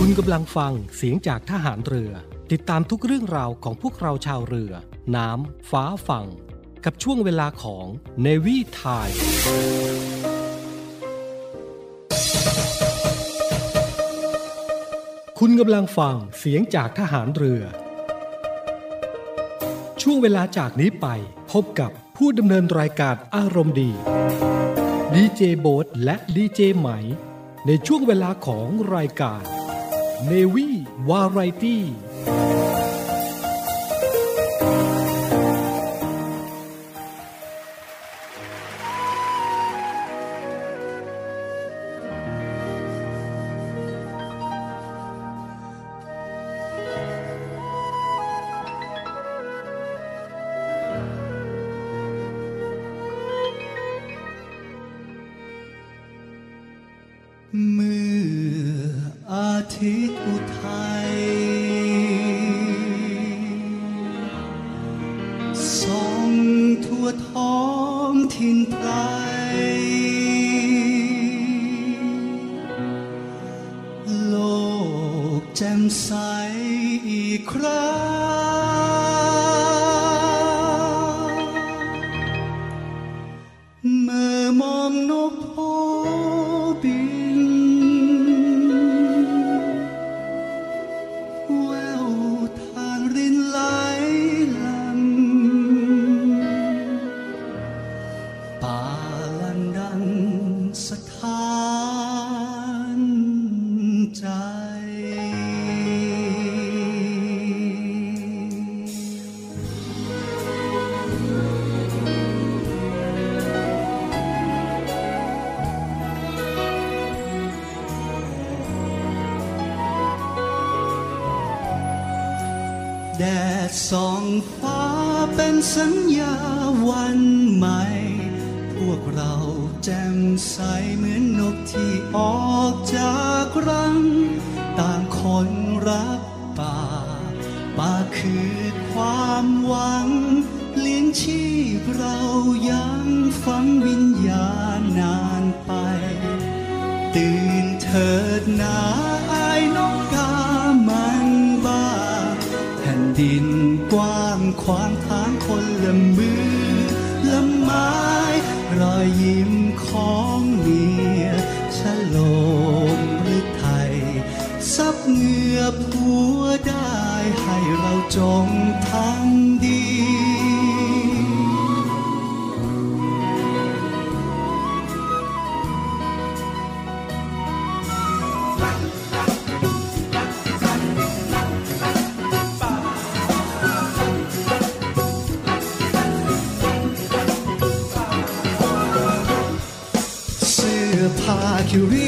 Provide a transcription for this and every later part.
คุณกำลังฟังเสียงจากทหารเรือ ติดตามทุกเรื่องราวของพวกเราชาวเรือ น้ำ ฟ้าฝั่ง กับช่วงเวลาของ Navy Time คุณกำลังฟังเสียงจากทหารเรือ ช่วงเวลาจากนี้ไป พบกับผู้ดำเนินรายการอารมณ์ดีดีเจโบ๊ทและดีเจไหม ในช่วงเวลาของรายการ เน แดดส่องฟ้าเป็นสัญญาวันใหม่ พวกเราแจ่มใสเหมือนนกที่ออกจากรัง ต่างคนรักป่า ป่าคือความหวัง เลี้ยงชีพเรายังฝังวิญญา ว้างขวางทางคนละมือละไม้รอยยิ้มของเมียฉลมหรือไทยซับเหงื่อผัวได้ให้เราจงทั้ง ผ้า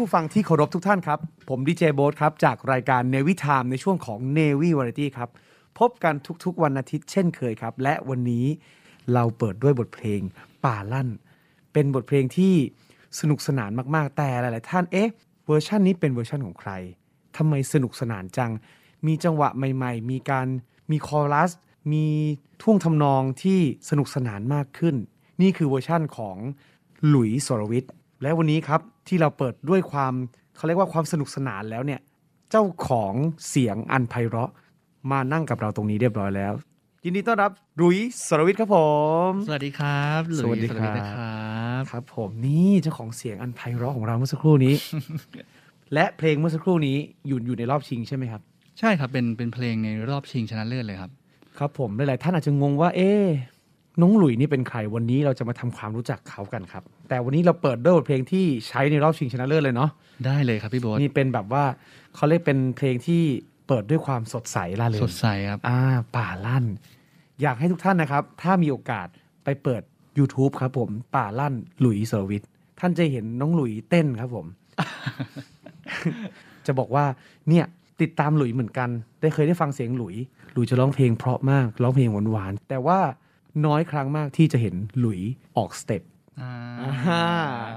ผู้ฟังที่เคารพทุกท่านครับ ผมดีเจโบ๊ทครับ จากรายการ Navy Time ในช่วงของ Navy Variety ครับ พบกันทุกๆวันอาทิตย์เช่นเคยครับ และวันนี้เราเปิดด้วยบทเพลงป่าลั่น เป็นบทเพลงที่สนุกสนานมากๆ แต่หลายๆท่านเอ๊ะเวอร์ชันนี้เป็นเวอร์ชันของใครทำไมสนุกสนานจัง มีจังหวะใหม่ ๆ มีการมีคอรัส มีท่วงทำนองที่สนุกสนานมากขึ้น นี่คือเวอร์ชั่นของหลุยส์สรวิทย์และวันนี้ครับที่เราเปิดด้วยความเขาเรียกว่าความสนุกสนานแล้วเนี่ย เจ้าของเสียงอันไพเราะมานั่งกับเราตรงนี้เรียบร้อยแล้ว ยินดีต้อนรับหลุยส์สรวิทย์ครับผม สวัสดีครับหลุยสวัสดีครับนะครับครับ ผมนี่เจ้าของเสียงอันไพเราะของเราเมื่อสักครู่นี้ และเพลงเมื่อสักครู่นี้อยู่อยู่ในรอบชิงใช่ไหมครับ ใช่ครับเป็นเป็นเพลงในรอบชิงชนะเลิศเลยครับ ครับผมหลายๆท่านอาจจะงงว่า เอ๊ะ น้องหลุยนี่เป็นใครวันนี้เราจะมาทำความรู้จักเขากันครับ แต่วันนี้เราเปิดด้วยบทเพลงที่ใช้ในรอบชิงชนะเลิศเลยเนาะได้เลยครับพี่โบ๊ทนี่เป็นแบบว่าเขาเรียกเป็นเพลงที่เปิดด้วยความสดใสล่าเริงสดใสครับอ่าป่าลั่น อยากให้ทุกท่านนะครับ ถ้ามีโอกาสไปเปิด YouTube ครับผม ป่าลั่นหลุยส์สรวิทย์ท่านจะเห็นน้องหลุยเต้นครับผม จะบอกว่าเนี่ยติดตามหลุยเหมือนกัน ได้เคยได้ฟังเสียงหลุยหลุยจะร้องเพลงเพราะมากร้องเพลงหวานๆแต่ว่า น้อยครั้งมากที่จะเห็นหลุยออกสเต็ปอ่าอ่า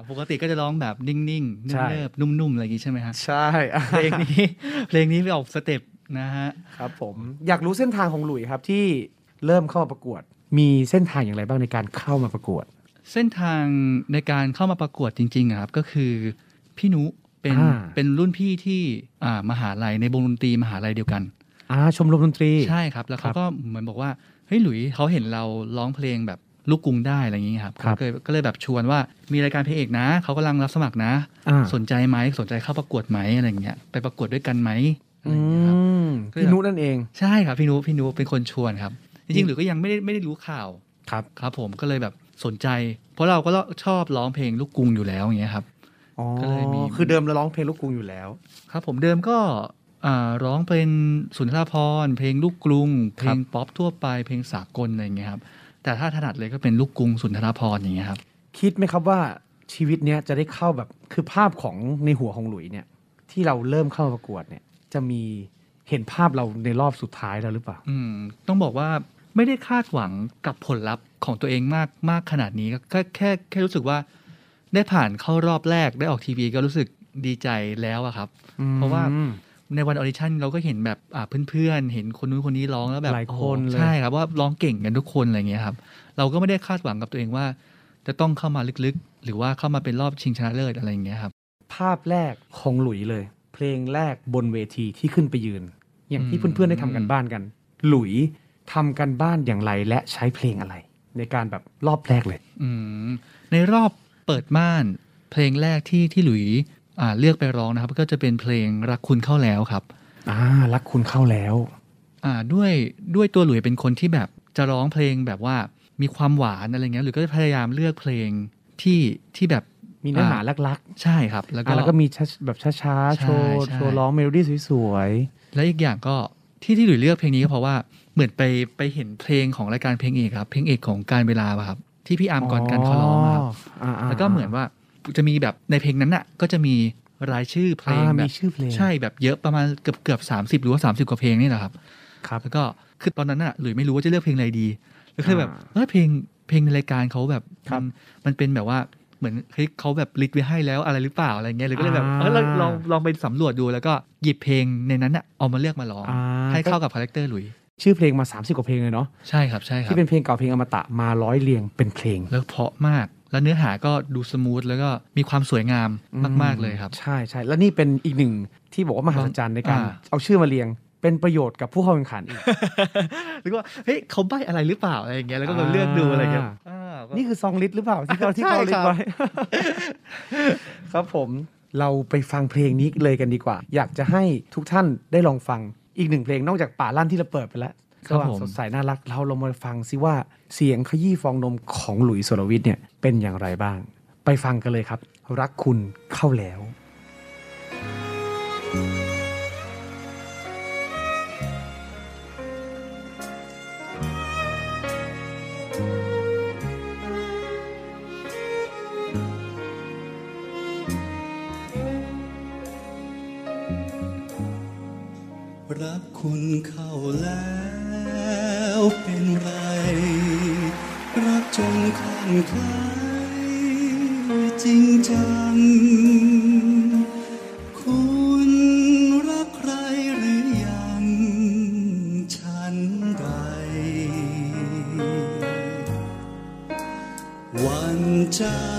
ปกติก็จะร้องแบบนิ่งๆใช่เนิบๆนุ่มๆ อะไรอย่างงี้ใช่ไหมฮะ ใช่เพลงนี้เพลงนี้ไปออกสเต็ปนะฮะ ครับผมอยากรู้เส้นทางของหลุยครับที่เริ่มเข้ามาประกวด มีเส้นทางอย่างไรบ้างในการเข้ามาประกวด เส้นทางในการเข้ามาประกวดจริงๆอะครับก็คือพี่นุเป็นอ่าเป็นรุ่นพี่ที่อ่ามหาลัยในวงดนตรีมหาลัยเดียวกันอ่าชมรมดนตรีใช่ครับ แล้วครัเขาบก็เหมือนบอกว่า เฮ้ยหลุยเขาเห็นเราร้องเพลงแบบลูกกรุงได้อะไรอย่างงี้ครับครับก็เลยก็เลยแบบชวนว่ามีรายการเพลงเอกนะเขากำลังรับสมัครนะอ่าสนใจไหมสนใจเข้าประกวดไหมอะไรอย่างเงี้ยไปประกวดด้วยกันไหมอะไรอือย่างเงี้ยครับมพี่นุนั่นเองใช่ครับพี่นุพี่นุเป็นคนชวนครับ จริงๆหรือก็ยังไม่ได้ไม่ได้รู้ข่าวครับครับ ผมก็เลยแบบสนใจ เพราะเราก็ชอบร้องเพลงลูกกรุงอยู่แล้วอย่างเงี้ยครับอ๋อก็เลยมีคือเดิมเราร้องเพลงลูกกรุงอยู่แล้ว ครับ ผมเดิมก็อ่า ร้องเป็นสุนทรภรณ์เพลงลูกกรุง เพลงป๊อปทั่วไปเพลงสากลอะไรอย่างเงี้ยครับแต่ถ้าถนัดเลยก็เป็นลูกกรุงสุนทรภรณ์อย่างเงี้ยครับคิดไหมครับว่าชีวิตเนี้ยจะได้เข้าแบบคือภาพของในหัวของหลุยเนี่ยที่เราเริ่มเข้าประกวดเนี่ยจะมีเห็นภาพเราในรอบสุดท้ายแล้วหรือเปล่า อืม ต้องบอกว่าไม่ได้คาดหวังกับผลลัพธ์ของตัวเองมากมากขนาดนี้ก็แค่แค่แค่รู้สึกว่า ได้ผ่านเข้ารอบแรกได้ออกทีวีก็รู้สึกดีใจแล้วอะครับ เพราะว่าอืม ในวันออดิชั่นเราก็เห็นแบบอ่าเพื่อนๆ เห็นคนนู้นคนนี้ร้องแล้วแบบหลายโอ้โคนเลยใช่ครับว่าร้องเก่งกันทุกคนอะไรเงี้ยครับ เราก็ไม่ได้คาดหวังกับตัวเองว่า จะต้องเข้ามาลึกๆ หรือว่าเข้ามาเป็นรอบชิงชนะเลิศอะไรอย่างเงี้ยครับ ภาพแรกของหลุยเลย เพลงแรกบนเวทีที่ขึ้นไปยืน อย่างที่อืมเพื่อนๆได้ทำกันบ้านกัน หลุยทำกันบ้านอย่างไรและใช้เพลงอะไร ในการแบบรอบแรกเลย อืมในรอบเปิดม่าน เพลงแรกที่ที่หลุยอ่า เลือกไปร้องนะครับ ก็จะเป็นเพลงรักคุณเข้าแล้วครับอ่ารักคุณเข้าแล้วอ่าด้วยด้วยตัวหลุยเป็นคนที่แบบจะร้องเพลงแบบว่ามีความหวานอะไรเงี้ยหรือก็จะพยายามเลือกเพลงที่ที่แบบมีเนื้อหาอ่ลักใช่ครับ แล้วๆก็อ่าแล้วก็มีช้าแบบช้าๆโชว์ใช่โชว์ร้องเมโลดี้สวยและอีกอย่างก็ที่ที่หลุยเลือกเพลงนี้ก็เพราะว่าเหมือนไปไปเห็นเพลงของรายการเพลงเอกครับ เพลงเอกของกาลเวลาป่ะครับ ที่พี่อาร์มกรกันต์เขาร้องอะครับอ่าๆๆแล้วก็เหมือนว่า จะมีแบบในเพลงนั้นน่ะ ก็จะมีรายชื่อเพลงอ่าแบมีบชื่อเพลงใช่แบบเยอะประมาณเกือบเกือบสามสิบหรือว่าสามสิบกว่าเพลงนี่แหละครับ ครับ แล้วก็คือตอนนั้นน่ะหลุยไม่รู้ว่าจะเลือกเพลงอะไรดี แล้วก็เลยแบบอ่าเออเพลงเพลงในรายการเขาแบบครับมันมันเป็นแบบว่าเหมือนเฮ้ยเขาแบบ list ไว้ให้แล้วอะไรหรือเปล่าอะไรเงี้ยเลยก็เลยแบบอ่าเออลองลองลองไปสำรวจดูแล้วก็หยิบเพลงในนั้นน่ะเอามาเลือกมาร้องอ่าให้เข้ากับ character หลุยชื่อเพลงมา 30 กว่าเพลงเลยเนาะใช่ครับใช่ครับที่เป็นเพลงเก่าเพลงอมตะมาร้อยเรียงเป็นเพลง แล้วเพราะมาก แล้วเนื้อหาก็ดู smooth แล้วก็มีความสวยงามมากๆเลยครับ ใช่ใช่แล้วนี่เป็นอีกหนึ่งที่บอกว่ามหัศจรรย์ในการอ่าเอาชื่อมาเรียงเป็นประโยชน์กับผู้เข้าแข่งขันอีกหรือว่าเฮ้ยเขาใบอะไรหรือเปล่าอะไรอย่างเงี้ยแล้วก็มาเลือกดูอะไรเงี้ยอ่าอ่าก็นี่คือซองลิสต์หรือเปล่าที่เขาที่ใช่เขาลิสครับต์ไว้ครับผมเราไปฟังเพลงนี้เลยกันดีกว่า อยากจะให้ทุกท่านได้ลองฟังอีกหนึ่งเพลงนอกจากป่าลั่นที่เราเปิดไปแล้ว สว่างสดใสน่ารัก เราลองมาฟังซิว่าเสียงขยี้ฟองนมของหลุยส์สรวิทย์เนี่ยเป็นอย่างไรบ้าง ไปฟังกันเลยครับ รักคุณเข้าแล้วรั ใคลั่งไคล้จริงจัง คุณรักใครหรือยังฉันใด วันใจว่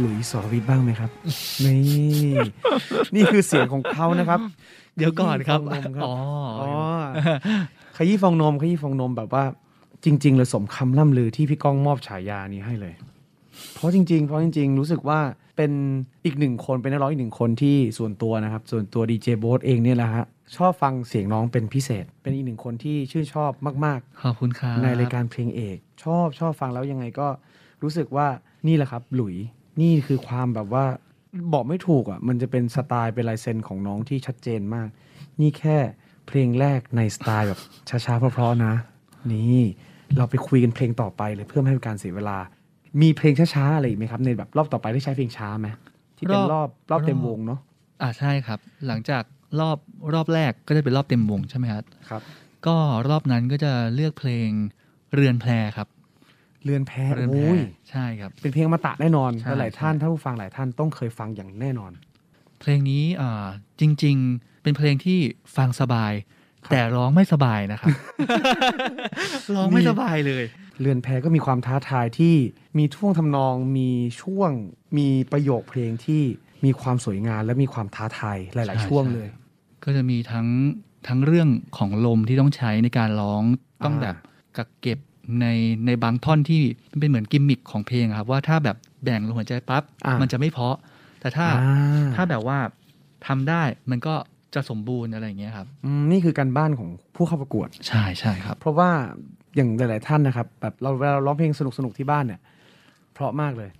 หลงรักหลุยส์สรวิทย์บ้างไหมครับ นี่ นี่คือเสียงของเขานะครับ เดี๋ยวก่อนครับขยี้ฟองนมครับอ๋ออ๋อขยี้ฟองนมขยี้ฟองนมแบบว่า จริง ๆ เลยสมคำล่ำลือที่พี่ก้องมอบฉายานี้ให้เลย เพราะจริง ๆ เพราะจริง ๆ รู้สึกว่าเป็นอีกหนึ่งคนเป็นนักร้องอีกหนึ่งคนที่ส่วนตัวนะครับ ส่วนตัวดีเจโบ๊ทเองเนี่ยแหละฮะชอบฟังเสียงน้องเป็นพิเศษ เป็นอีกหนึ่งคนที่ชื่นชอบมากๆขอบคุณครับในรายการเพลงเอก ชอบชอบฟังแล้วยังไงก็รู้สึกว่านี่แหละครับ หลุย นี่คือความแบบว่าบอกไม่ถูกอะ มันจะเป็นสไตล์เป็นลายเซ็นของน้องที่ชัดเจนมาก นี่แค่เพลงแรกในสไตล์แบบช้าๆเพราะๆนะ นี่เราไปคุยกันเพลงต่อไปเลยเพื่อไม่ให้เป็นการเสียเวลา มีเพลงช้าๆอะไรอีกไหมครับ ในแบบรอบต่อไปได้ใช้เพลงช้าไหมที่เป็นรอบรอบเต็มวงเนาะอ่าใช่ครับ หลังจากรอบรอบแรกก็จะเป็นรอบเต็มวงใช่ไหมครับครับ ก็รอบนั้นก็จะเลือกเพลงเรือนแพรครับ เรือนแพเรือนแพรโอ้ยใช่ครับ เป็นเพลงอมตะแน่นอนใช่และหลายท่านใช่ ท่านผู้ฟังหลายท่านต้องเคยฟังอย่างแน่นอน เพลงนี้อ่าจริง ๆ เป็นเพลงที่ฟังสบายแต่ร้องไม่สบายนะครับ ร้องไม่สบายเลย เรือนแพก็มีความท้าทายที่มีท่วงทำนองมีช่วงมีประโยคเพลงที่มีความสวยงามและมีความท้าทายหลาย ใช่ ๆ ช่วงใช่เลย ก็จะมีทั้งทั้งเรื่องของลมที่ต้องใช้ในการร้องต้องอ่า แบบกักเก็บ ในในบางท่อนที่มันเป็นเหมือนกิมมิคของเพลงอะครับว่าถ้าแบบแบ่งลมหัวใจปั๊บอ่ามันจะไม่เพราะ แต่ถ้าอ่าถ้าแบบว่าทำได้มันก็จะสมบูรณ์อะไรอย่างเงี้ยครับอืมนี่คือการบ้านของผู้เข้าประกวดใช่ใช่ครับ เพราะว่าอย่างหลาย ๆ ท่านนะครับ แบบเราเวลาเราร้องเพลงสนุกๆที่บ้านเนี่ยเพราะมากเลย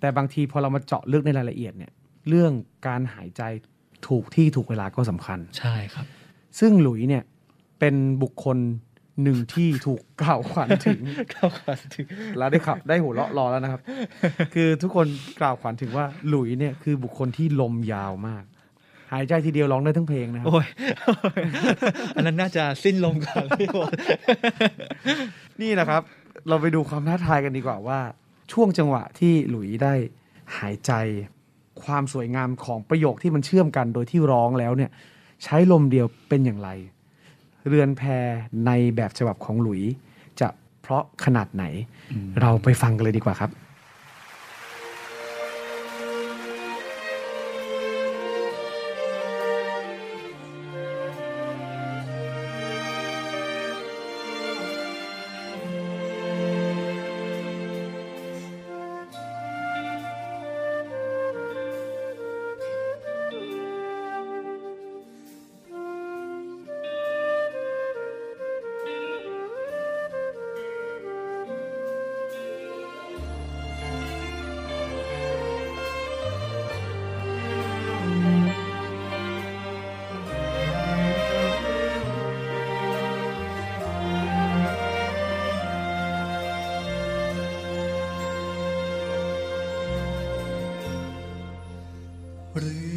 แต่บางทีพอเรามาเจาะลึกในรายละเอียดเนี่ย เรื่องการหายใจถูกที่ถูกเวลาก็สำคัญใช่ครับ ซึ่งหลุยเนี่ยเป็นบุคคล หนึ่งที่ถูกกล่าวขวัญถึงเข้ากันถึงแล้วได้ขับได้หัวเราะรอแล้วนะครับ คือทุกคนกล่าวขวัญถึงว่าหลุยเนี่ยคือบุคคลที่ลมยาวมาก หายใจทีเดียวร้องได้ทั้งเพลงนะครับ โอ้ย อันนั้นน่าจะสิ้นลมก่อนพี่โอ๊ตนี่นะครับ เราไปดูความท้าทายกันดีกว่าว่า ช่วงจังหวะที่หลุยได้หายใจความสวยงามของประโยคที่มันเชื่อมกันโดยที่ร้องแล้วเนี่ย ใช้ลมเดียวเป็นอย่างไร เรือนแพในแบบฉบับของหลุย จะเพราะขนาดไหน เราไปฟังกันเลยดีกว่าครับ เ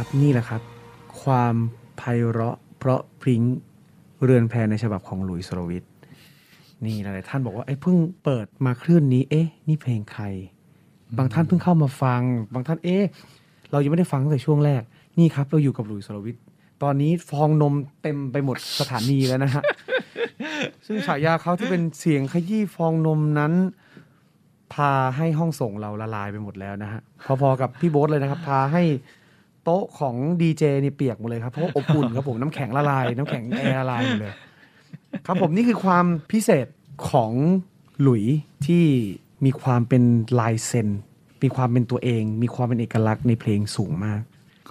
ครับนี่แหละครับ ความไพเราะเพราะพริ้งเรือนแพในฉบับของหลุยส์สรวิทย์นี่หลายท่านบอกว่าเอ้เพิ่งเปิดมาคลื่นนี้ เอ๊ะ นี่เพลงใคร บางท่านเพิ่งเข้ามาฟัง บางท่านเอ๊ะ เรายังไม่ได้ฟังตั้งแต่ช่วงแรก นี่ครับ เราอยู่กับหลุยส์สรวิทย์ตอนนี้ฟองนมเต็มไปหมดสถานีแล้วนะฮะ ซึ่งฉายาเขาที่เป็นเสียงขยี้ฟองนมนั้น พาให้ห้องส่งเราละลายไปหมดแล้วนะฮะ พอๆกับพี่โบ๊ทเลยนะครับ พาให้ โต๊ะของดีเจนี่เปียกหมดเลยครับเพราะว่าอบอุ่นครับผมน้ำแข็งละลาย น้ำแข็งแอร์ละลายหมดเลย ครับผมนี่คือความพิเศษของหลุยที่มีความเป็นลายเซ็นมีความเป็นตัวเอง มีความเป็นเอกลักษณ์ในเพลงสูงมาก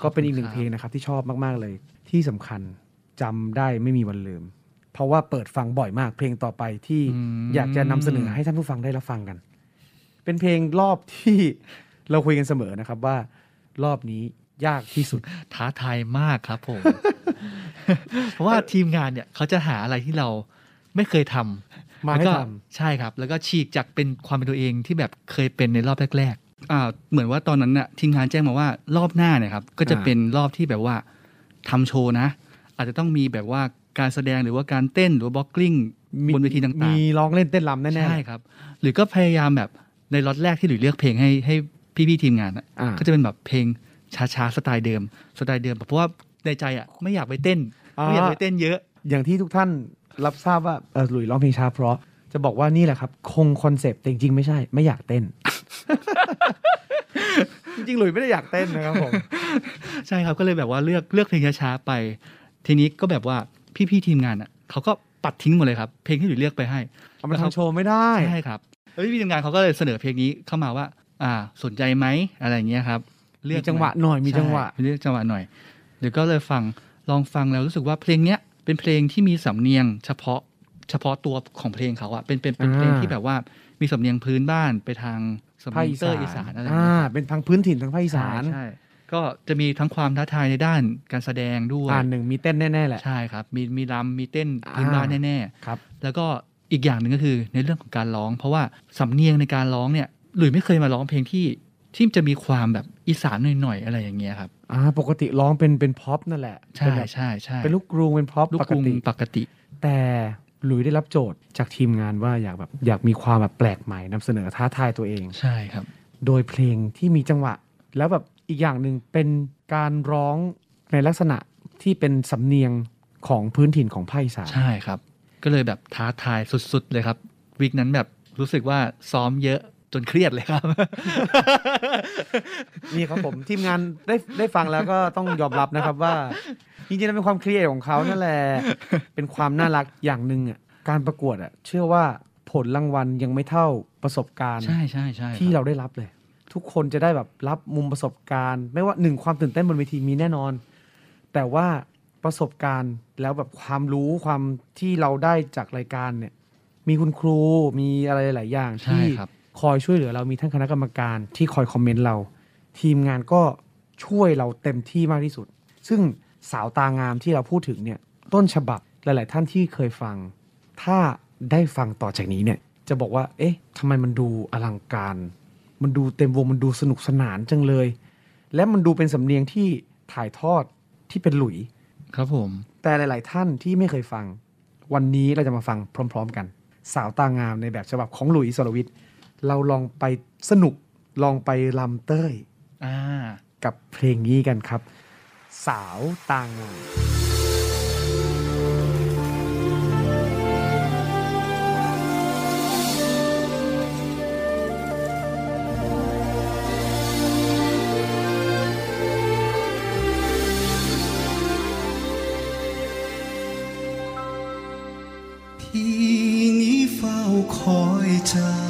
ก็เป็นอีกหนึ่งเพลงนะครับที่ชอบมากๆเลย ที่สำคัญจำได้ไม่มีวันลืม เพราะว่าเปิดฟังบ่อยมาก เพลงต่อไปที่อืมอยากจะนำเสนอให้ท่านผู้ฟังได้รับฟังกัน เป็นเพลงรอบที่เราคุยกันเสมอนะครับว่า รอบนี้ ยากที่สุดท้าทายมากครับผม เพราะว่าทีมงานเนี่ยเขาจะหาอะไรที่เราไม่เคยทำมาแล้วให้ก็ทใช่ครับ แล้วก็ฉีกจากเป็นความเป็นตัวเองที่แบบเคยเป็นในรอบแรกๆอ่าเหมือนว่าตอนนั้นน่ะทีมงานแจ้งมาว่ารอบหน้าเนี่ยครับก็จะเป็นรอบที่แบบว่าทำโชว์นะ อาจจะต้องมีแบบว่าการแสดงหรือว่าการเต้นหรือว่าบล็อกกิ้งมีบนเวทีต่างมีร้องเล่นเต้นรำๆแน่ๆใช่ครับ หรือก็พยายามแบบในล็อตแรกที่หลุยเลือกเพลงให้ให้พี่ๆทีมงานอะอ่าก็จะเป็นแบบเพลง ช้าๆสไตล์เดิมสไตล์เดิม เพราะว่าในใจอะไม่อยากไปเต้นไม่อยากไปเต้นเยอะ อย่างที่ทุกท่านรับทราบว่าเออหลุยร้องเพลงช้าเพราะจะบอกว่านี่แหละครับ คงคอนเซปต์แต่จริงๆ ไม่ใช่ ไม่อยากเต้น จริงๆหลุยไม่ได้อยากเต้นนะครับผมใช่ครับก็เลยแบบว่าเลือกเลือกเพลงช้าๆไป ทีนี้ก็แบบว่าพี่ๆทีมงานอะเขาก็ปัดทิ้งหมดเลยครับ เพลงที่หลุยเลือกไปให้เอามาทำโชว์ไม่ได้ใช่ครับแล้วพี่ๆทีมงานเขาก็เลยเสนอเพลงนี้เข้ามาว่า อ่าสนใจไหมอะไรอย่างเงี้ยครับ มีจังหวะหน่อยมีจังหวะใช่เลือกจังหวะหน่อยเดี๋ยวก็เลยฟังลองฟังแล้วรู้สึกว่าเพลงเนี้ยเป็นเพลงที่มีสำเนียง เฉพาะเฉพาะตัวของเพลงเขาอะเป็นเป็นเป็นเพลงที่แบบว่ามีสำเนียงพื้นบ้านไปทางสำภาคเนียอีงเตอสาร์นอีสานอะไรอย่างอ่าเงี้ยครับเป็นทางพื้นถิ่นทางภาคอีสานใช่ใช่ก็จะมีทั้งความท้าทายในด้านการแสดงด้วยอ่านหนึ่งมีเต้นแน่ๆแหละใช่ครับ มีมีรำมีเต้นพื้นบ้านแน่ครับๆแล้วก็อีกอย่างหนึ่งก็คือในเรื่องของการร้อง เพราะว่าสำเนียงในการร้องเนี่ยหลุยไม่เคยมาร้องเพลงที่ ที่จะมีความแบบอีสานหน่อยๆอะไรอย่างเงี้ยครับอ่าปกติร้องเป็นเป็นพ็อปนั่นแหละใช่เป็นแบบใช่ใช่เป็นลูกกรุงเป็นพ็อปลูกปกกรุงติปกติ แต่หลุยได้รับโจทย์จากทีมงานว่าอยากแบบอยากมีความแบบแปลกใหม่นำเสนอท้าทายตัวเองใช่ครับ โดยเพลงที่มีจังหวะ แล้วแบบอีกอย่างหนึ่งเป็นการร้องในลักษณะที่เป็นสำเนียงของพื้นถิ่นของภาคอีสานใช่ครับ ก็เลยแบบท้าทายสุดๆเลยครับวิกนั้นแบบรู้สึกว่าซ้อมเยอะ จนเครียดเลยครับ นี่ครับผมทีมงานได้ได้ฟังแล้วก็ต้องยอมรับนะครับว่าจริงๆแล้วเป็นความเครียดของเขานั่นแหละเป็นความน่ารักอย่างหนึ่งอะการประกวดอะเชื่อว่าผลรางวัลยังไม่เท่าประสบการณ์ใช่ใช่ใช่ที่คบเราได้รับเลย ทุกคนจะได้แบบรับมุมประสบการณ์ ไม่ว่าหนึ่งความตื่นเต้นบนเวทีมีแน่นอน แต่ว่าประสบการณ์แล้วแบบความรู้ความที่เราได้จากรายการเนี่ย มีคุณครูมีอะไรหลายๆอย่างใช่ที่ ครับคอยช่วยเหลือเรามีทั้งคณะกรรมการที่คอยคอมเมนต์เรา ทีมงานก็ช่วยเราเต็มที่มากที่สุด ซึ่งสาวตางามที่เราพูดถึงเนี่ยต้นฉบับหลาย ๆ ท่านที่เคยฟัง ถ้าได้ฟังต่อจากนี้เนี่ยจะบอกว่า เอ๊ะทำไมมันดูอลังการ มันดูเต็มวงมันดูสนุกสนานจังเลย และมันดูเป็นสำเนียงที่ถ่ายทอดที่เป็นหลุย ครับผม แต่หลาย ๆ ท่านที่ไม่เคยฟัง วันนี้เราจะมาฟังพร้อม ๆ กัน สาวตางามในแบบฉบับของหลุยส์สรวิทย์ เราลองไปสนุกลองไปลำเต้ยอ่ากับเพลงนี้กันครับ สาวตางามพี่นี้เฝ้าคอยเจ้า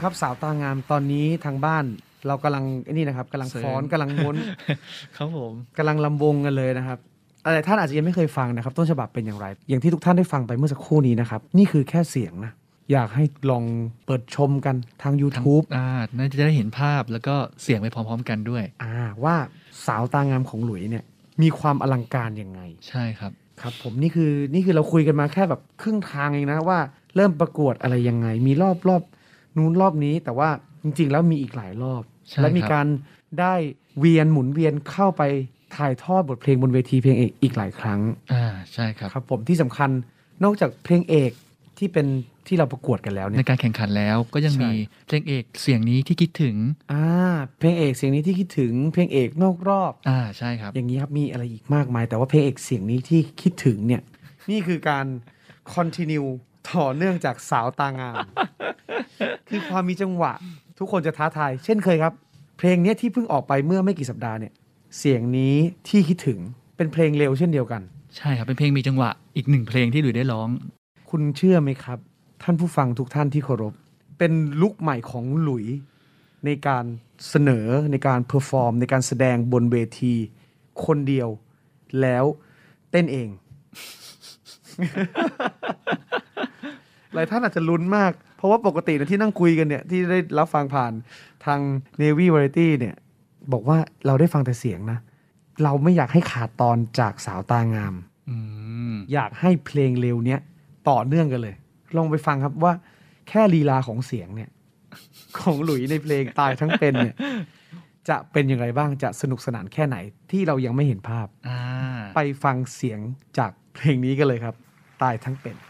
เป็นยังไงบ้างครับสาวตางามตอนนี้ทางบ้านเรากำลังไอ้นี่นะครับกำลังเสริมฟ้อนกำลังม้วนครับผมกำลังลำวงกันเลยนะครับอะไรท่านอาจจะยังไม่เคยฟังนะครับ ต้นฉบับเป็นอย่างไร อย่างที่ทุกท่านได้ฟังไปเมื่อสักครู่นี้นะครับ นี่คือแค่เสียงนะอยากให้ลองเปิดชมกันทางทั้ง YouTube อ่าน่าจะได้เห็นภาพแล้วก็เสียงไปพร้อม ๆ กันด้วย อ่าว่าสาวตางามของหลุยเนี่ยมีความอลังการยังไง ใช่ครับครับ ผมนี่คือนี่คือเราคุยกันมาแค่แบบครึ่งทางเองนะว่าเริ่มประกวดอะไรยังไง มีรอบรอบ นู้นรอบนี้ แต่ว่าจริง ๆ แล้วมีอีกหลายรอบใช่และมีครับการได้เวียนหมุนเวียนเข้าไปถ่ายทอดบทเพลงบนเวทีเพลงเอกอีกหลายครั้งอ่าใช่ครับครับ ผมที่สำคัญนอกจากเพลงเอกที่เป็นที่เราประกวดกันแล้วในเนี่ยการแข่งขันแล้วก็ยังใช่มีเพลงเอกเสียงนี้ที่คิดถึงอ่าเพลงเอกเสียงนี้ที่คิดถึง เพลงเอกนอกรอบอ่าใช่ครับ อย่างนี้ครับมีอะไรอีกมากมาย แต่ว่าเพลงเอกเสียงนี้ที่คิดถึงเนี่ยนี่คือการ continue ต่อเนื่องจากสาวตางาม คือความมีจังหวะ ทุกคนจะท้าทาย เช่นเคยครับ เพลงเนี้ยที่เพิ่งออกไปเมื่อไม่กี่สัปดาห์เนี่ย เสียงนี้ที่คิดถึงเป็นเพลงเร็วเช่นเดียวกัน ใช่ครับ เป็นเพลงมีจังหวะ อีกหนึ่งเพลงที่หลุยได้ร้อง คุณเชื่อไหมครับ ท่านผู้ฟังทุกท่านที่เคารพ เป็นลุคใหม่ของหลุยในการเสนอในการ perform ในการแสดงบนเวที คนเดียวแล้วเต้นเอง หลายท่านอาจจะลุ้นมาก เพราะว่าปกติเนยที่นั่งคุยกันเนี่ย ที่ได้รับฟังผ่านทาง Navy Variety เนี่ย บอกว่าเราได้ฟังแต่เสียงนะ เราไม่อยากให้ขาดตอนจากสาวตางามอืมอยากให้เพลงเร็วเนี้ยต่อเนื่องกันเลย ลองไปฟังครับว่า แค่ลีลาของเสียงเนี่ย ของหลุยในเพลงตายทั้งเป็นเนี่ย จะเป็นอย่างไรบ้างจะสนุกสนานแค่ไหนที่เรายังไม่เห็นภาพอ่าไปฟังเสียงจากเพลงนี้กันเลยครับ ตายทั้งเป็นเ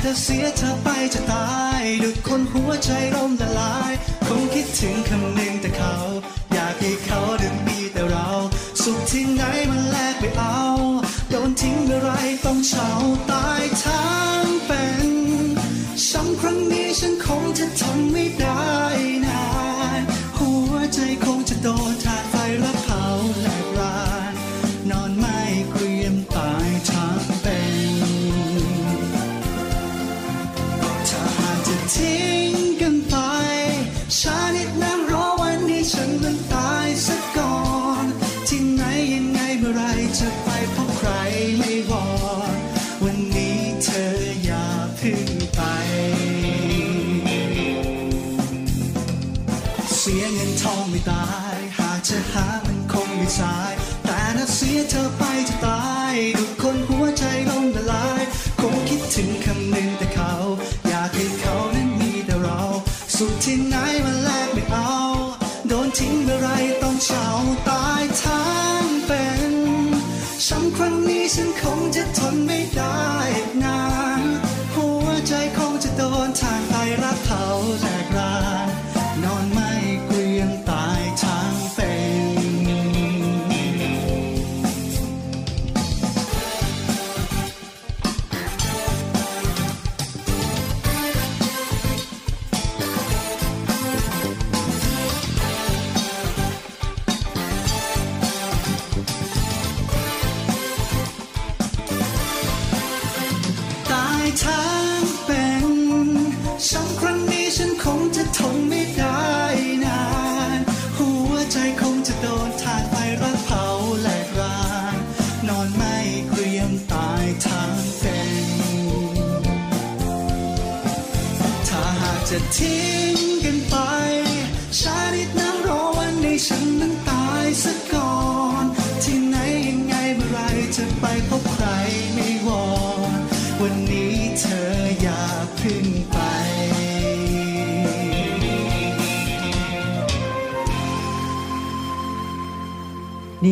ต่ถ้าเสียเธอไปจะตาย ดุดคนหัวใจร่มละลาย คงคิดถึงคำหนึ่งแต่เขา อยากให้เขาดึงมีแต่เรา สุขที่ไหนมันแลกไปเอา โดนทิ้งเมื่อไรต้องเฉาตายทั้งเป็นช้ำครั้งนี้ฉันคงจะทนไม่ได้นานหัวใจคงจะโดนถา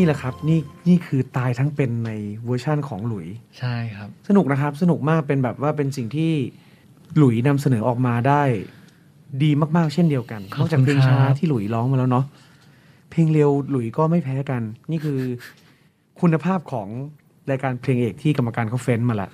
แหละครับนี่นี่คือตายทั้งเป็นในเวอร์ชั่นของหลุย ใช่ครับ สนุกนะครับ สนุกมากเป็นแบบว่าเป็นสิ่งที่หลุยนำเสนอออกมาได้ ดีมากๆ เช่นเดียวกันขนอบคุณอกจากเพลงช้าครับที่หลุยร้องมาแล้วเนาะเพลงเร็วหลุยก็ไม่แพ้กัน นี่คือคุณภาพของรายการเพลงเอกที่กรรมการเขาเฟ้นมาละ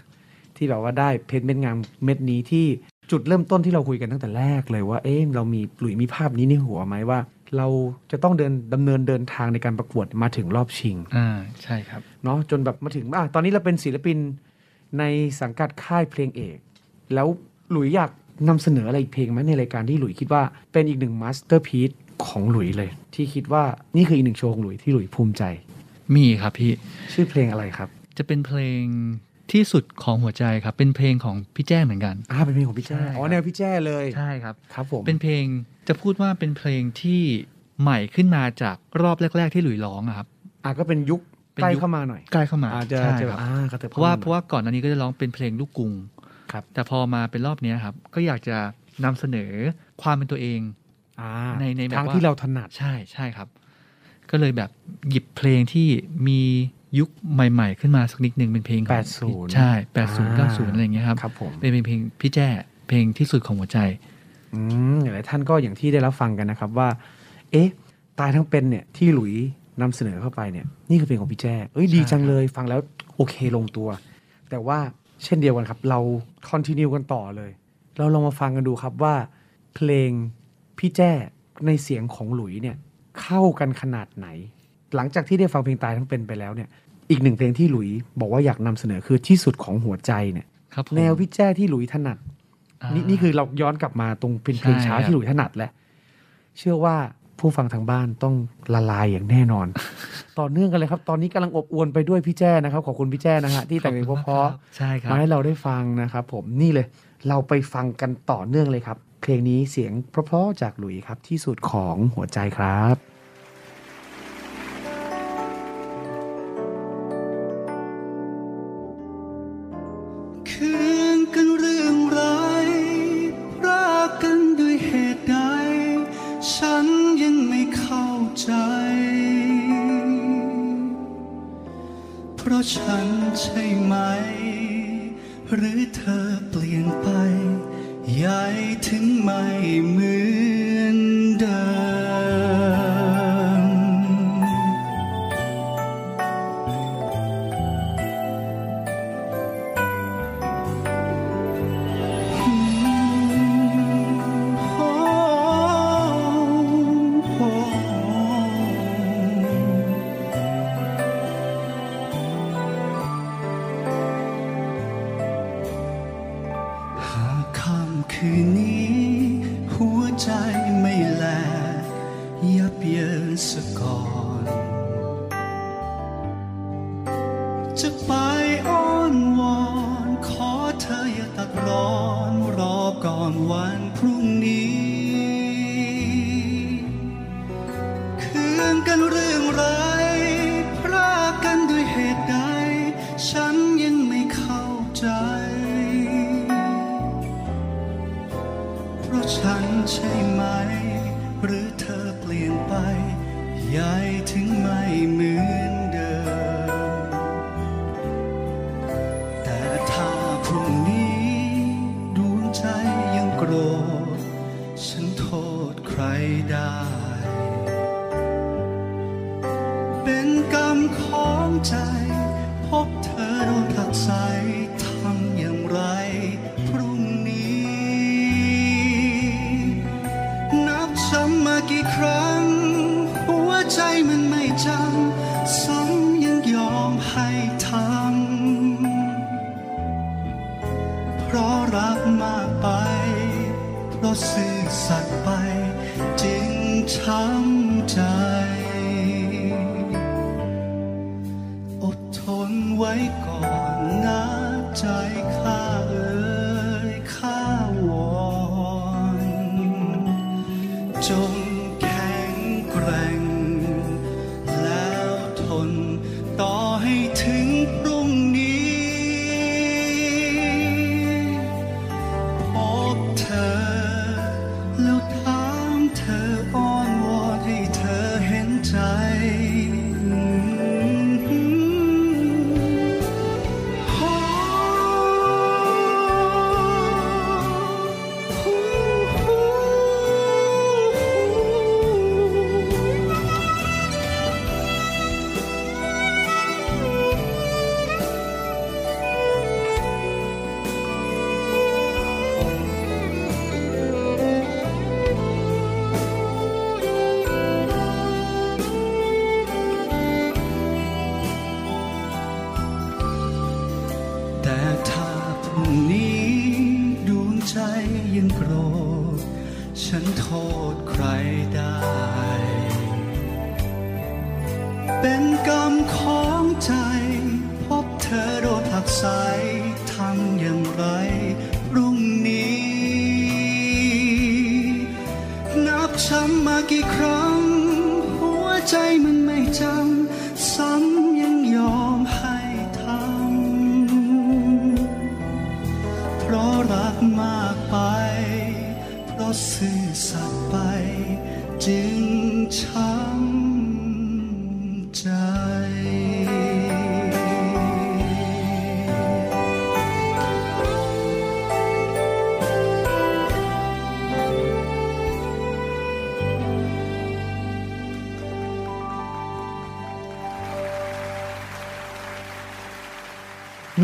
ที่แบบว่าได้เพชรเม็ดงามเม็ดนี้ที่จุดเริ่มต้นที่เราคุยกันตั้งแต่แรกเลยว่า เอ๊ะเรามีหลุยมีภาพนี้ในหัวไหมว่า เราจะต้องเดินดำเนินเดินทางในการประกวดมาถึงรอบชิงอ่าใช่ครับเนาะจนแบบมาถึงอะตอนนี้เราเป็นศิลปินในสังกัดค่ายเพลงเอก แล้วหลุยอยากนำเสนออะไรอีกเพลงไหมในรายการที่หลุยคิดว่าเป็นอีกหนึ่ง masterpiece ของหลุยเลย ที่คิดว่านี่คืออีกหนึ่งโชว์ของหลุยที่หลุยภูมิใจ มีครับพี่ ชื่อเพลงอะไรครับ จะเป็นเพลง ที่สุดของหัวใจครับ เป็นเพลงของพี่แจ้เหมือนกันอ่าเป็นเพลงของพี่แจ้ใช่ครับอ๋อแนวพี่แจ้เลยใช่ครับครับผมเป็นเพลงจะพูดว่าเป็นเพลงที่ใหม่ขึ้นมาจากรอบแรก ๆ ที่หลุยร้องอะครับอะก็เป็นยุคเป็นใกล้ยุคเข้ามาหน่อยใกล้เข้ามาอาจจะใช่จะคแบรับบอ่ากระเถิบเพราะว่าข้มเพราะว่าก่อนอันนี้ก็จะร้องเป็นเพลงลูกกรุงครับแต่พอมาเป็นรอบเนี้ยครับ ก็อยากจะนำเสนอความเป็นตัวเองอ่าในในแบบทางว่าที่เราถนัดใช่ใช่ครับ ก็เลยแบบหยิบเพลงที่มี ยุคใหม่ๆ ขึ้นมาสักนิดหนึ่งเป็นเพลงของ80ใช่แปดศูนย์อ่าเก้าศูนย์อะไรอย่างเงี้ยครับครับผมเป็นเพลงพี่แจ้เพลงที่สุดของหัวใจอืมหลายท่านก็อย่างที่ได้รับฟังกันนะครับว่า เอ๊ะ ตายทั้งเป็นเนี่ยที่หลุยนำเสนอเข้าไปเนี่ย นี่คือเพลงของพี่แจ้เอ้ยดีใช่จังเลยฟังแล้วโอเคลงตัว แต่ว่าเช่นเดียวกันครับ เราคอนติเนียกันต่อเลย เราลองมาฟังกันดูครับว่าเพลงพี่แจ้ในเสียงของหลุยเนี่ยเข้ากันขนาดไหน หลังจากที่ได้ฟังเพลงตายทั้งเป็นไปแล้วเนี่ย อีกหนึ่งเพลงที่หลุยบอกว่าอยากนำเสนอคือที่สุดของหัวใจเนี่ยครับผมแนวพี่แจ้ที่หลุยถนัดานี่นี่คือเราย้อนกลับมาตรงเป็นเพลงช้าใช่ครับที่หลุยถนัดแหละเชื่อว่าผู้ฟังทางบ้านต้องละลายอย่างแน่นอน ต่อเนื่องกันเลยครับ ตอนนี้กำลังอบอวลไปด้วยพี่แจ้นะครับ ขอบคุณพี่แจ้นะฮะที่แต่งเพลงเพราะใช่คๆรับมาให้เราได้ฟังนะครับผมนี่เลย เราไปฟังกันต่อเนื่องเลยครับ เพลงนี้เสียงเพราะๆจากหลุยครับที่สุดของหัวใจครับ จะไปอ้อนวอนขอเธออย่าตัดร้อนรอก่อนวันพรุ่งนี้ คืนกันเรื่องไรพรากกันด้วยเหตุใด ฉันยังไม่เข้าใจ เพราะฉันใช่ไหม หรือเธอเปลี่ยนไปใหญ่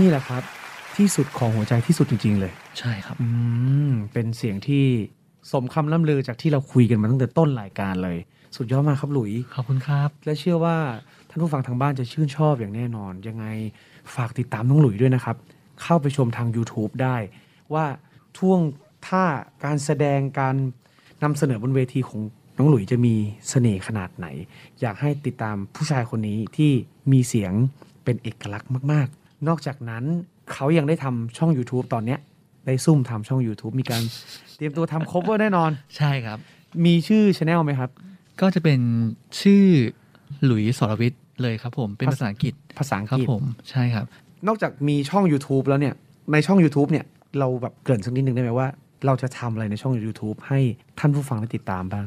นี่แหละครับ ที่สุดของหัวใจที่สุดจริง ๆ เลย ใช่ครับ อืม เป็นเสียงที่สมคำล่ำลือจากที่เราคุยกันมาตั้งแต่ต้นรายการเลย สุดยอดมากครับหลุย ขอบคุณครับ และเชื่อว่าท่านผู้ฟังทางบ้านจะชื่นชอบอย่างแน่นอน ยังไงฝากติดตามน้องหลุยด้วยนะครับ เข้าไปชมทาง YouTube ได้ ว่าท่วงท่าการแสดงการนำเสนอบนเวทีของน้องหลุยจะมีเสน่ห์ขนาดไหน อยากให้ติดตามผู้ชายคนนี้ที่มีเสียงเป็นเอกลักษณ์มากๆ นอกจากนั้นเขายังได้ทำช่อง YouTube ตอนเนี้ยได้ซุ่มทำช่อง YouTube มีการเตรียมตัวทำ cover แน่นอน ใช่ครับ มีชื่อช anel ไหมครับ ก็จะเป็นชื่อหลุยส์สรวิทย์เลยครับผม เป็นภาษาอังกฤษภาษาอังครับกฤษผม ใช่ครับ นอกจากมีช่อง YouTube แล้วเนี่ย ในช่อง YouTube เนี่ย เราแบบเกริ่นสักนิดนึงได้ไหมว่า เราจะทำอะไรในช่อง YouTube ให้ท่านผู้ฟังได้ติดตามบ้าง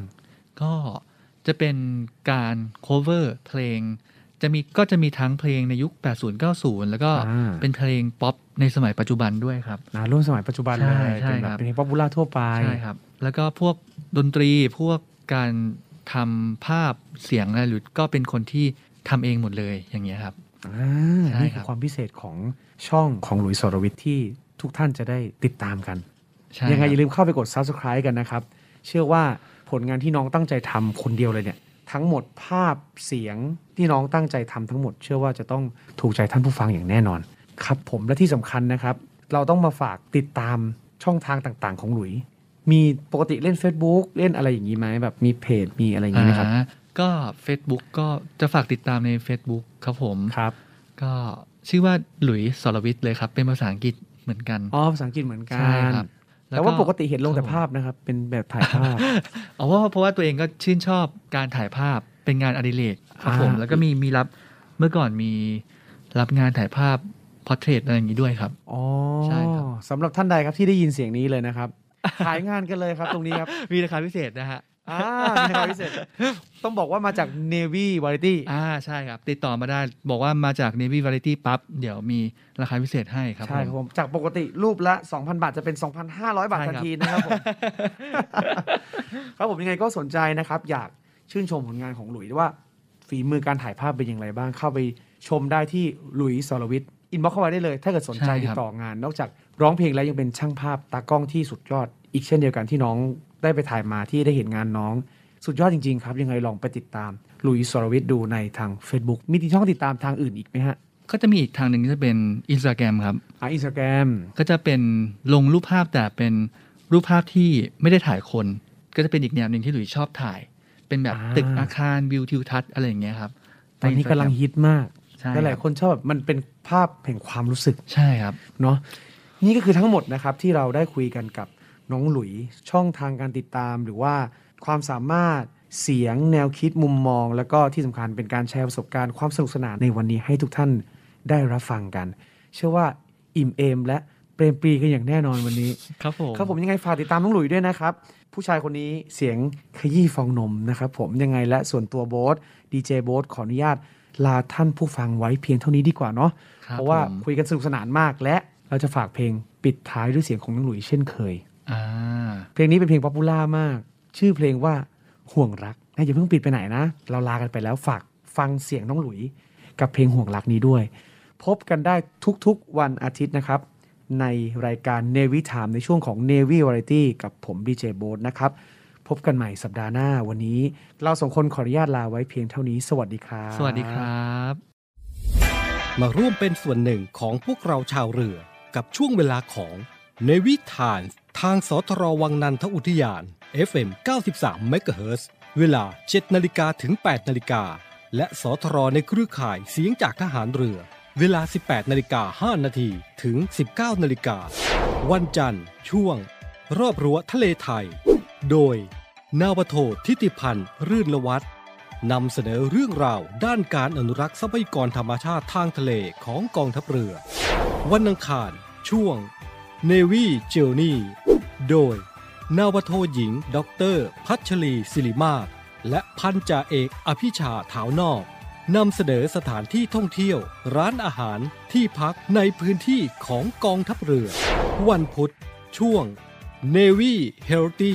ก็จะเป็นการ cover เพลง จะมีก็จะมีทั้งเพลงในยุค 80 90 แล้วก็อ่าเป็นเพลงป๊อปในสมัยปัจจุบันด้วยครับนะรุ่นสมัยปัจจุบันเลใช่ยใช่เป็นแบครับบเป็นเพลง popular ทั่วไปใช่ครับ แล้วก็พวกดนตรีพวกการทำภาพเสียงอะไรหรือก็เป็นคนที่ทำเองหมดเลยอย่างเงี้ยครับอ่าใช่นี่คคืรัอบความพิเศษของช่องของหลุยส์สรวิทย์ที่ทุกท่านจะได้ติดตามกันใช่ยังไงครับอย่าลืมเข้าไปกด subscribe กันนะครับ เชื่อว่าผลงานที่น้องตั้งใจทำคนเดียวเลยเนี่ย ทั้งหมดภาพเสียงที่น้องตั้งใจทำทั้งหมด เชื่อว่าจะต้องถูกใจท่านผู้ฟังอย่างแน่นอน ครับผมและที่สำคัญนะครับ เราต้องมาฝากติดตามช่องทางต่างๆ ของหลุย มีปกติเล่น Facebook เล่นอะไรอย่างนี้ไหมแบบมีเพจมีอะไรอย่างนี้ไหมครับอ่าก็ Facebook ก็จะฝากติดตามใน Facebook ครับผมครับ ก็ชื่อว่าหลุยส์สรวิทย์เลยครับ เป็นภาษาอังกฤษเหมือนกันอ๋อภาษาอังกฤษเหมือนกันใช่ครับ แต่ว่าล้ปกติเห็นลงแต่ครับผมภาพนะครับ เป็นแบบถ่ายภาพเอาว่าเพราะว่าตัวเองก็ชื่นชอบการถ่ายภาพเป็นงานอดิเรกครับผมอ่าแล้วก็มีมีรับเมื่อก่อนมีรับงานถ่ายภาพพอร์เทรตอะไรอย่างนี้ด้วยครับอ๋อใช่ครับสำหรับท่านใดครับที่ได้ยินเสียงนี้เลยนะครับขายงานกันเลยครับตรงนี้ครับ มีราคาพิเศษนะฮะ อ่ามีราคาพิเศษต้องบอกว่ามาจาก Navy Variety อ่าใช่ครับ ติดต่อมาได้บอกว่ามาจาก Navy Variety ปั๊บ เดี๋ยวมีราคาพิเศษให้ครับใช่ครับผมผมจากปกติรูปละ 2,000 บาท จะเป็น 2,500 บาทใช่ทันครับทีนะครับผม ครับผมยังไงก็สนใจนะครับ อยากชื่นชมผลงานของหลุยส์ว่าฝีมือการถ่ายภาพเป็นอย่างไรบ้างเข้าไปชมได้ที่หลุยส์สรวิทย์ inbox เข้ามาได้เลย ถ้าเกิดสนใจติดต่องาน นอกจากร้องเพลงแล้วยังเป็นช่างภาพตากล้องที่สุดยอด อีกเช่นเดียวกันที่น้องได้ไปถ่ายมาที่ได้เห็นงานน้อง สุดยอดจริง ๆ ครับยังไงลองไปติดตามหลุยส์สรวิทย์ดูในทาง Facebook มีช่องติดตามทางอื่นอีกไหมฮะก็จะมีอีกทางหนึ่งที่จะเป็น Instagram ครับ อ่าอินสตาแกรมก็จะเป็นลงรูปภาพแต่เป็นรูปภาพที่ไม่ได้ถ่ายคน ก็จะเป็นอีกแนวหนึ่งที่หลุยส์ชอบถ่าย เป็นแบบอ่าตึกอาคารวิวทิวทัศน์อะไรอย่างเงี้ยครับตอนนี้กำลังฮิตมากใช่และหลายครับคนชอบแบบมันเป็นภาพแห่งความรู้สึกใช่ครับเนาะนี่ก็คือทั้งหมดนะครับที่เราได้คุยกันกับน้องหลุยช่องทางการติดตาม หรือว่าความสามารถเสียงแนวคิดมุมมอง แล้วก็ที่สำคัญเป็นการแชร์ประสบการณ์ความสนุกสนานในวันนี้ให้ทุกท่านได้รับฟังกัน เชื่อว่าอิ่มเอม และเปรมปรีกันอย่างแน่นอนวันนี้ ครับผมครับผมยังไงฝากติดตามน้องหลุยด้วยนะครับ ผู้ชายคนนี้เสียงขยี้ฟองนมนะครับผมยังไงและส่วนตัวโบ๊ทดีเจโบ๊ทขออนุญาต ลาท่านผู้ฟังไว้เพียงเท่านี้ดีกว่าเนาะคบเพราะว่าผมคุยกันสนุกสนานมากและเราจะฝากเพลงปิดท้ายด้วยเสียงของน้องหลุยเช่นเคยอ่าเพลงนี้เป็นเพลง popular มาก ชื่อเพลงว่าห่วงรักนะอย่าเพิ่งปิดไปไหนนะ เราลากันไปแล้วฝากฟังเสียงน้องหลุย กับเพลงห่วงรักนี้ด้วย พบกันได้ทุกๆวันอาทิตย์นะครับ ในรายการ Navy Time ในช่วงของ Navy Variety กับผมดีเจโบ๊ทนะครับ พบกันใหม่สัปดาห์หน้าวันนี้ เราสองคนขออนุญาตลาไว้เพียงเท่านี้ สวัสดีครับ สวัสดีครับ มาร่วมเป็นส่วนหนึ่งของพวกเราชาวเรือกับช่วงเวลาของในวิถานทางสทรวังนันทอุทยาน FM 93 MHz เวลา 7นาฬิกาถึง 8นาฬิกา และสทรในเครือข่ายเสียงจากทหารเรือ เวลา 18นาฬิกา5นาทีถึง 19นาฬิกา วันจันทร์ ช่วง รอบรั้วทะเลไทย โดย นาวโททิติพันธ์รื่นละวัฒนำเสนอเรื่องราวด้านการอนุรักษ์ทรัพยากรธรรมชาติทางทะเลของกองทัพเรือ วันอังคาร ช่วง Navy Journey โดย นาวโทหญิงด็อกเตอร์พัชรีศิริมาศและพันจ่าเอกอภิชาถาวนอกนำเสนอสถานที่ท่องเที่ยว ร้านอาหารที่พักในพื้นที่ของกองทัพเรือ วันพุธ ช่วง Navy Healthy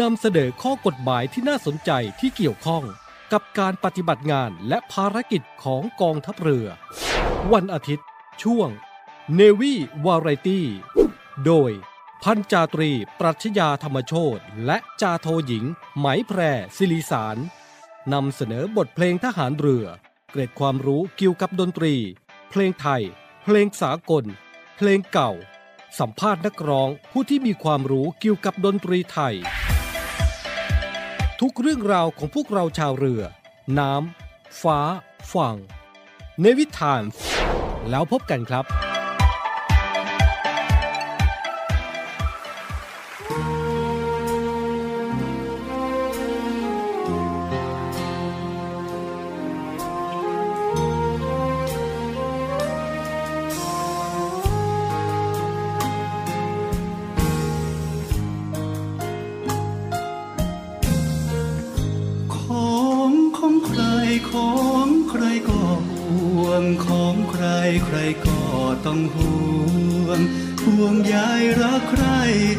นำเสนอข้อกฎหมายที่น่าสนใจที่เกี่ยวข้องกับการปฏิบัติงานและภารกิจของกองทัพเรือ วันอาทิตย์ ช่วงเนวีวาไรตี้โดยพันจาตรี ปรัชญาธรรมโชตและจาโทหญิง ไหมแพรศิริสารนำเสนอบทเพลงทหารเรือ เกร็ดความรู้เกี่ยวกับดนตรี เพลงไทย เพลงสากล เพลงเก่า สัมภาษณ์นักร้องผู้ที่มีความรู้เกี่ยวกับดนตรีไทย ทุกเรื่องราวของพวกเราชาวเรือ น้ำฟ้า ฝั่งเนวิทานแล้วพบกันครับ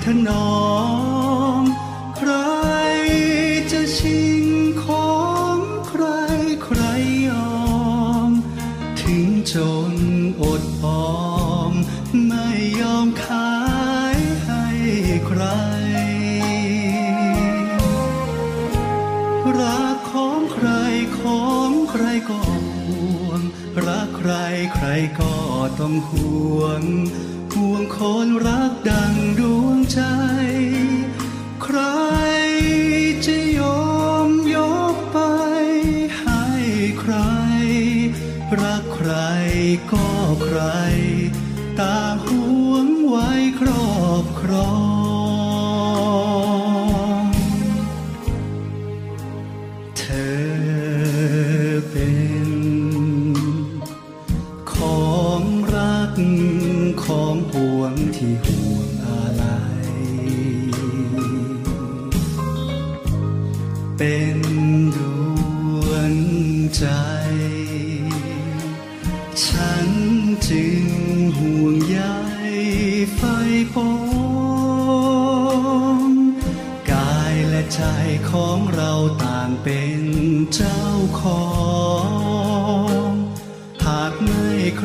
ถนอมใครจะชิงของใครใครยอม ถึงจนอดออม ไม่ยอมขายให้ใคร รักของใครของใครก็ห่วง รักใครใครก็ต้องห่วง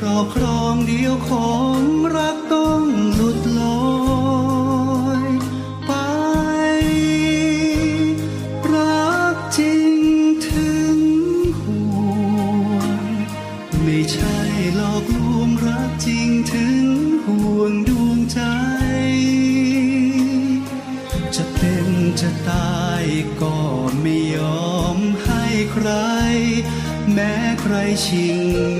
รอบครองเดียวของรักต้องหลุดลอยไป รักจริงถึงห่วงไม่ใช่หลอกลวงรักจริงถึงห่วงดวงใจ จะเป็นจะตายก็ไม่ยอมให้ใคร แม้ใครชิงแย่ง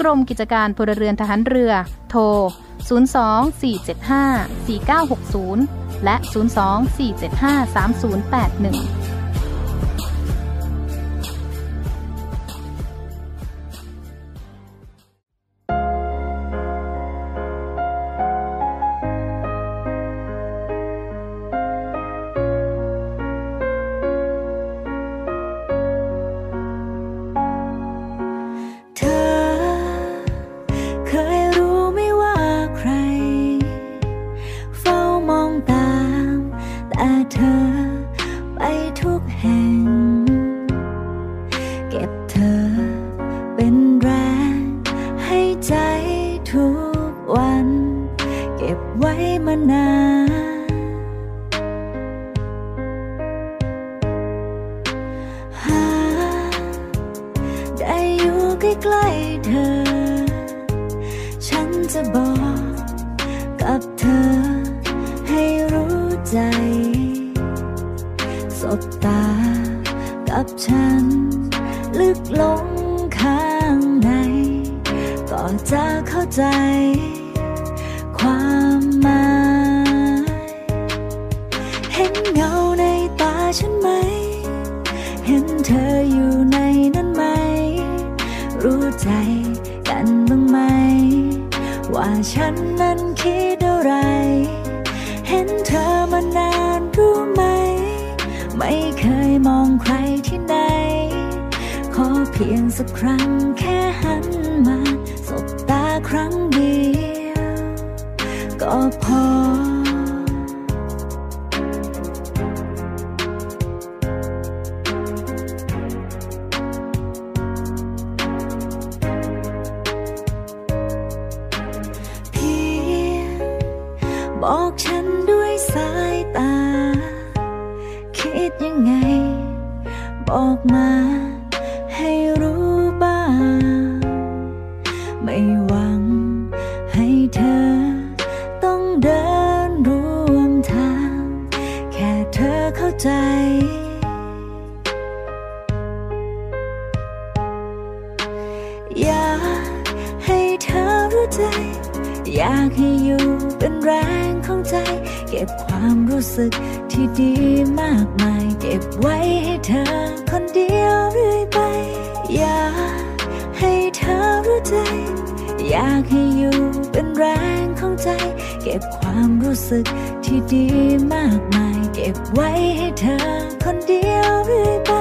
กรมกิจการพลเรือนทหารเรือ โทร 02-475-4960 และ 02-475-3081 ความรู้สึกที่ดีมากมาย เก็บไว้ให้เธอคนเดียวเรื่อยไป อยากให้เธอรู้ใจ อยากให้อยู่เป็นแรงของใจ เก็บความรู้สึกที่ดีมากมาย เก็บไว้ให้เธอคนเดียวเรื่อยไป